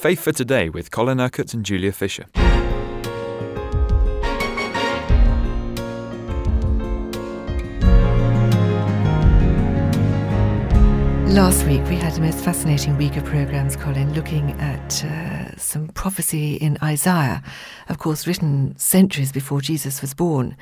Faith for Today with Colin Urquhart and Julia Fisher. Last week, we had a most fascinating week of programmes, Colin, looking at uh, some prophecy in Isaiah, of course, written centuries before Jesus was born.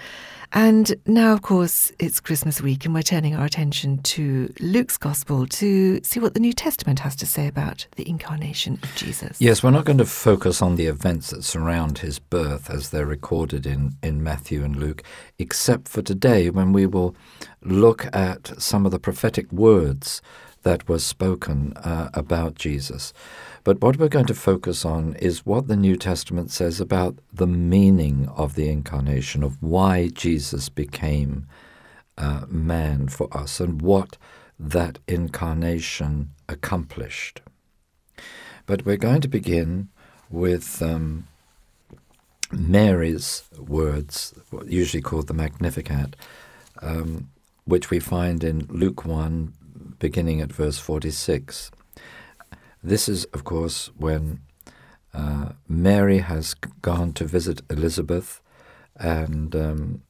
And now, of course, it's Christmas week, and we're turning our attention to Luke's Gospel to see what the New Testament has to say about the incarnation of Jesus. Yes, we're not going to focus on the events that surround his birth as they're recorded in, in Matthew and Luke, except for today when we will look at some of the prophetic words that were spoken uh, about Jesus. But what we're going to focus on is what the New Testament says about the meaning of the incarnation, of why Jesus became uh, man for us, and what that incarnation accomplished. But we're going to begin with um, Mary's words, usually called the Magnificat, um, which we find in Luke 1, beginning at verse 46. This is, of course, when uh, Mary has gone to visit Elizabeth, and um,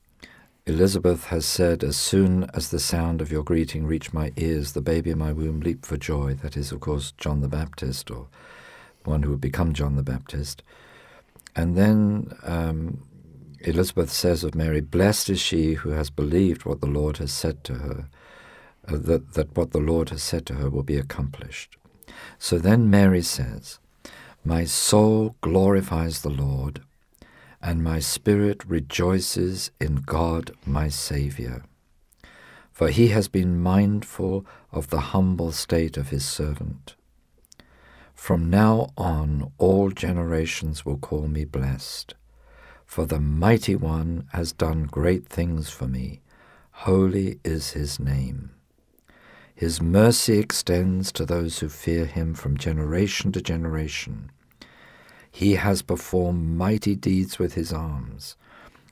Elizabeth has said, As soon as the sound of your greeting reached my ears, the baby in my womb leaped for joy. That is, of course, John the Baptist, or one who would become John the Baptist. And then um, Elizabeth says of Mary, Blessed is she who has believed what the Lord has said to her, uh, that, that what the Lord has said to her will be accomplished. So then Mary says, My soul glorifies the Lord, and my spirit rejoices in God my Saviour. For he has been mindful of the humble state of his servant. From now on, all generations will call me blessed. For the Mighty One has done great things for me. Holy is his name. His mercy extends to those who fear him from generation to generation. He has performed mighty deeds with his arms.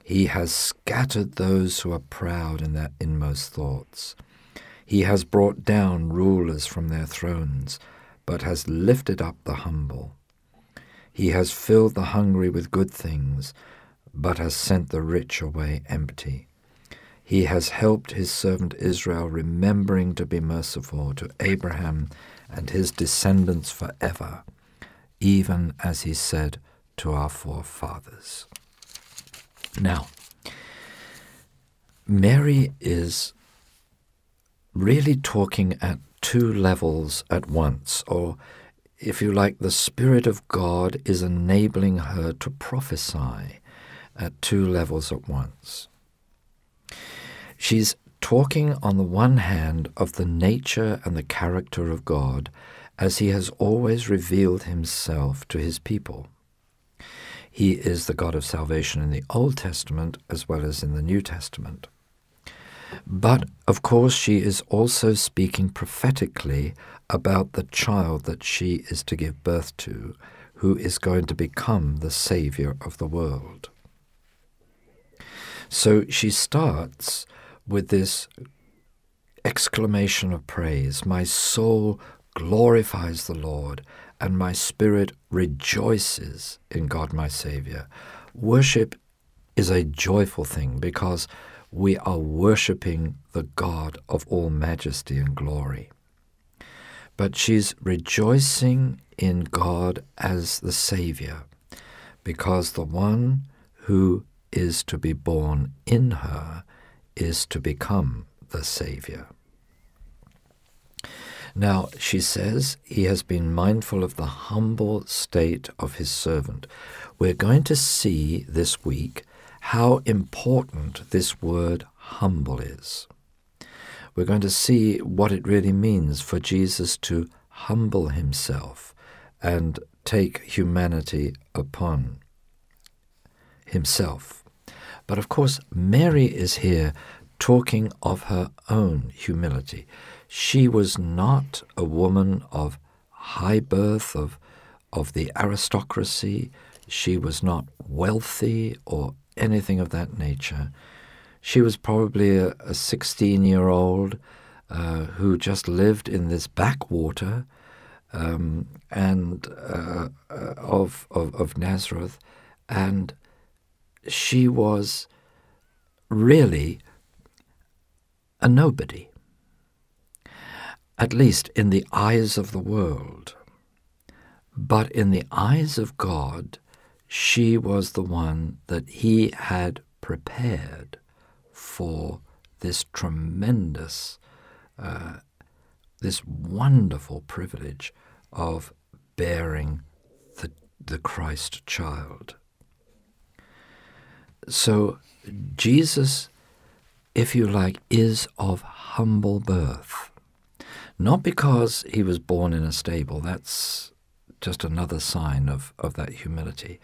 He has scattered those who are proud in their inmost thoughts. He has brought down rulers from their thrones, but has lifted up the humble. He has filled the hungry with good things, but has sent the rich away empty. He has helped his servant Israel, remembering to be merciful to Abraham and his descendants forever, even as he said to our forefathers. Now, Mary is really talking at two levels at once, or if you like, the Spirit of God is enabling her to prophesy at two levels at once. She's talking, on the one hand, of the nature and the character of God as he has always revealed himself to his people. He is the God of salvation in the Old Testament as well as in the New Testament. But, of course, she is also speaking prophetically about the child that she is to give birth to, who is going to become the Savior of the world. So she starts with this exclamation of praise My soul glorifies the Lord, and my spirit rejoices in God my Saviour. Worship is a joyful thing because we are worshipping the God of all majesty and glory. But she's rejoicing in God as the Saviour because the one who is to be born in her is to become the Saviour. Now, she says, he has been mindful of the humble state of his servant. We're going to see this week how important this word humble is. We're going to see what it really means for Jesus to humble himself and take humanity upon himself. But of course, Mary is here talking of her own humility. She was not a woman of high birth, of, of the aristocracy. She was not wealthy or anything of that nature. She was probably a 16 year old uh, who just lived in this backwater um, and uh, of, of of Nazareth, and she was really a nobody, at least in the eyes of the world. But in the eyes of God, she was the one that He had prepared for this tremendous, uh, this wonderful privilege of bearing the, the Christ child. So Jesus, if you like, is of humble birth. Not because he was born in a stable, that's just another sign of, of that humility,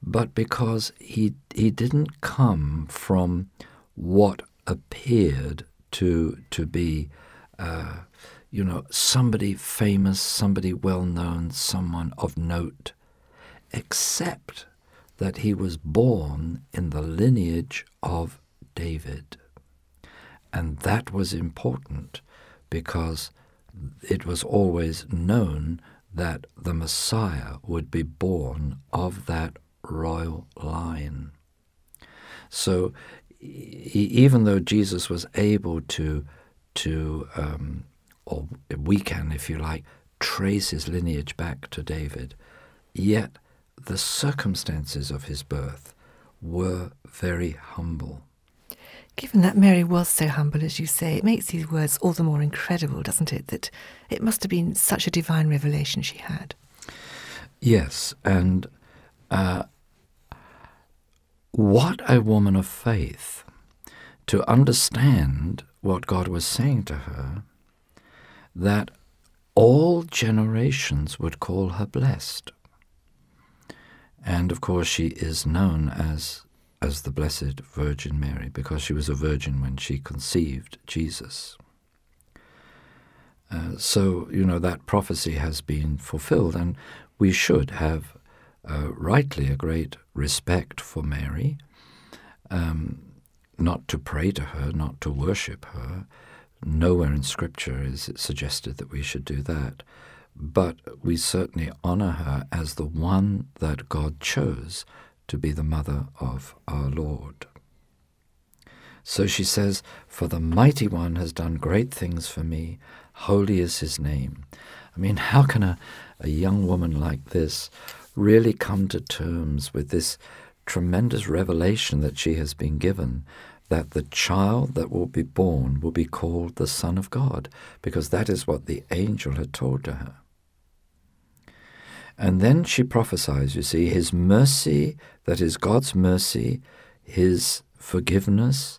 but because he, he didn't come from what appeared to, to be, uh, you know, somebody famous, somebody well known, someone of note, except that he was born in the lineage of David. And that was important because it was always known that the Messiah would be born of that royal line. So he, even though Jesus was able to, to um, or we can, if you like, trace his lineage back to David, yet the circumstances of his birth were very humble. Given that Mary was so humble, as you say, it makes these words all the more incredible, doesn't it? That it must have been such a divine revelation she had. Yes, and uh, what a woman of faith to understand what God was saying to her, that all generations would call her blessed. And of course, she is known as, as the Blessed Virgin Mary because she was a virgin when she conceived Jesus. Uh, so, you know, that prophecy has been fulfilled, and we should have uh, rightly a great respect for Mary, um, not to pray to her, not to worship her. Nowhere in Scripture is it suggested that we should do that but we certainly honor her as the one that God chose to be the mother of our Lord. So she says, For the mighty one has done great things for me, holy is his name. I mean, how can a, a young woman like this really come to terms with this tremendous revelation that she has been given that the child that will be born will be called the Son of God, because that is what the angel had told to her. And then she prophesies, you see, his mercy, that is God's mercy, his forgiveness,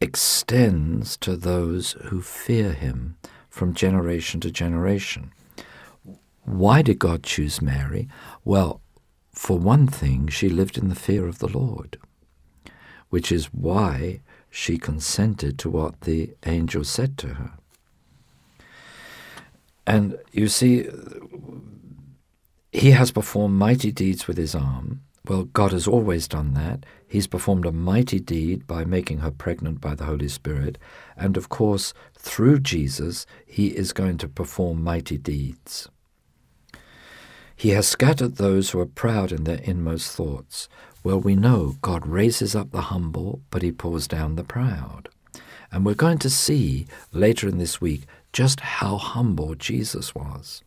extends to those who fear him from generation to generation. Why did God choose Mary? Well, for one thing, she lived in the fear of the Lord, which is why she consented to what the angel said to her. And you see, he has performed mighty deeds with his arm. Well, God has always done that. He's performed a mighty deed by making her pregnant by the Holy Spirit. And of course, through Jesus, he is going to perform mighty deeds. He has scattered those who are proud in their inmost thoughts. Well, we know God raises up the humble, but he pours down the proud. And we're going to see later in this week just how humble Jesus was.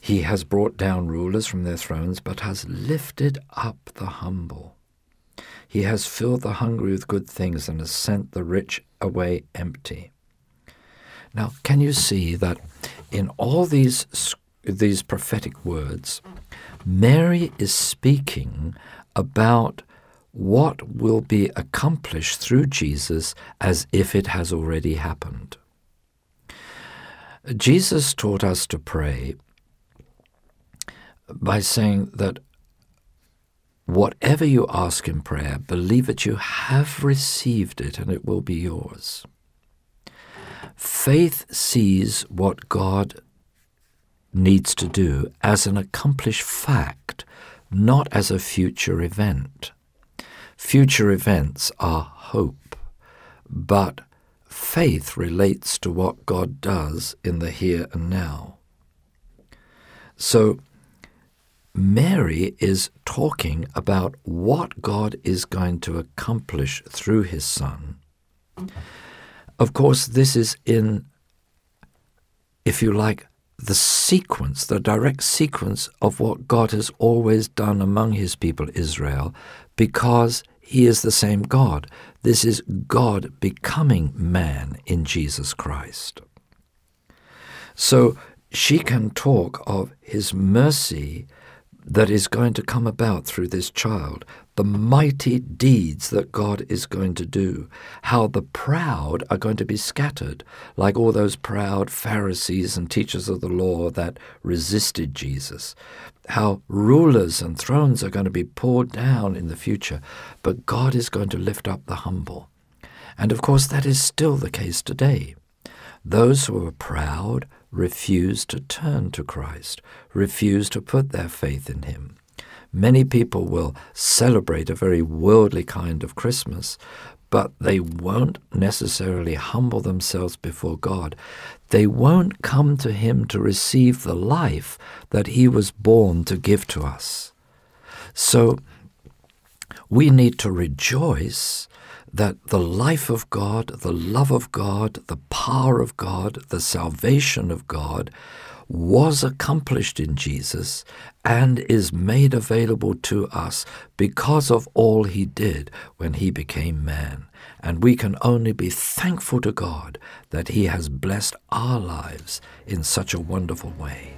He has brought down rulers from their thrones, but has lifted up the humble. He has filled the hungry with good things and has sent the rich away empty. Now, can you see that in all these, these prophetic words, Mary is speaking about what will be accomplished through Jesus as if it has already happened. Jesus taught us to pray by saying that whatever you ask in prayer, believe that you have received it and it will be yours. Faith sees what God needs to do as an accomplished fact, not as a future event. Future events are hope, but faith relates to what God does in the here and now. So Mary is talking about what God is going to accomplish through his son. Of course, this is in, if you like, the sequence, the direct sequence of what God has always done among his people Israel, because he is the same God. This is God becoming man in Jesus Christ. So she can talk of his mercy that is going to come about through this child, the mighty deeds that God is going to do, how the proud are going to be scattered, like all those proud Pharisees and teachers of the law that resisted Jesus, how rulers and thrones are going to be poured down in the future, but God is going to lift up the humble. And of course, that is still the case today. Those who are proud refuse to turn to Christ, refuse to put their faith in Him. Many people will celebrate a very worldly kind of Christmas, but they won't necessarily humble themselves before God. They won't come to Him to receive the life that He was born to give to us. So we need to rejoice that the life of God, the love of God, the power of God, the salvation of God was accomplished in Jesus and is made available to us because of all he did when he became man. And we can only be thankful to God that he has blessed our lives in such a wonderful way.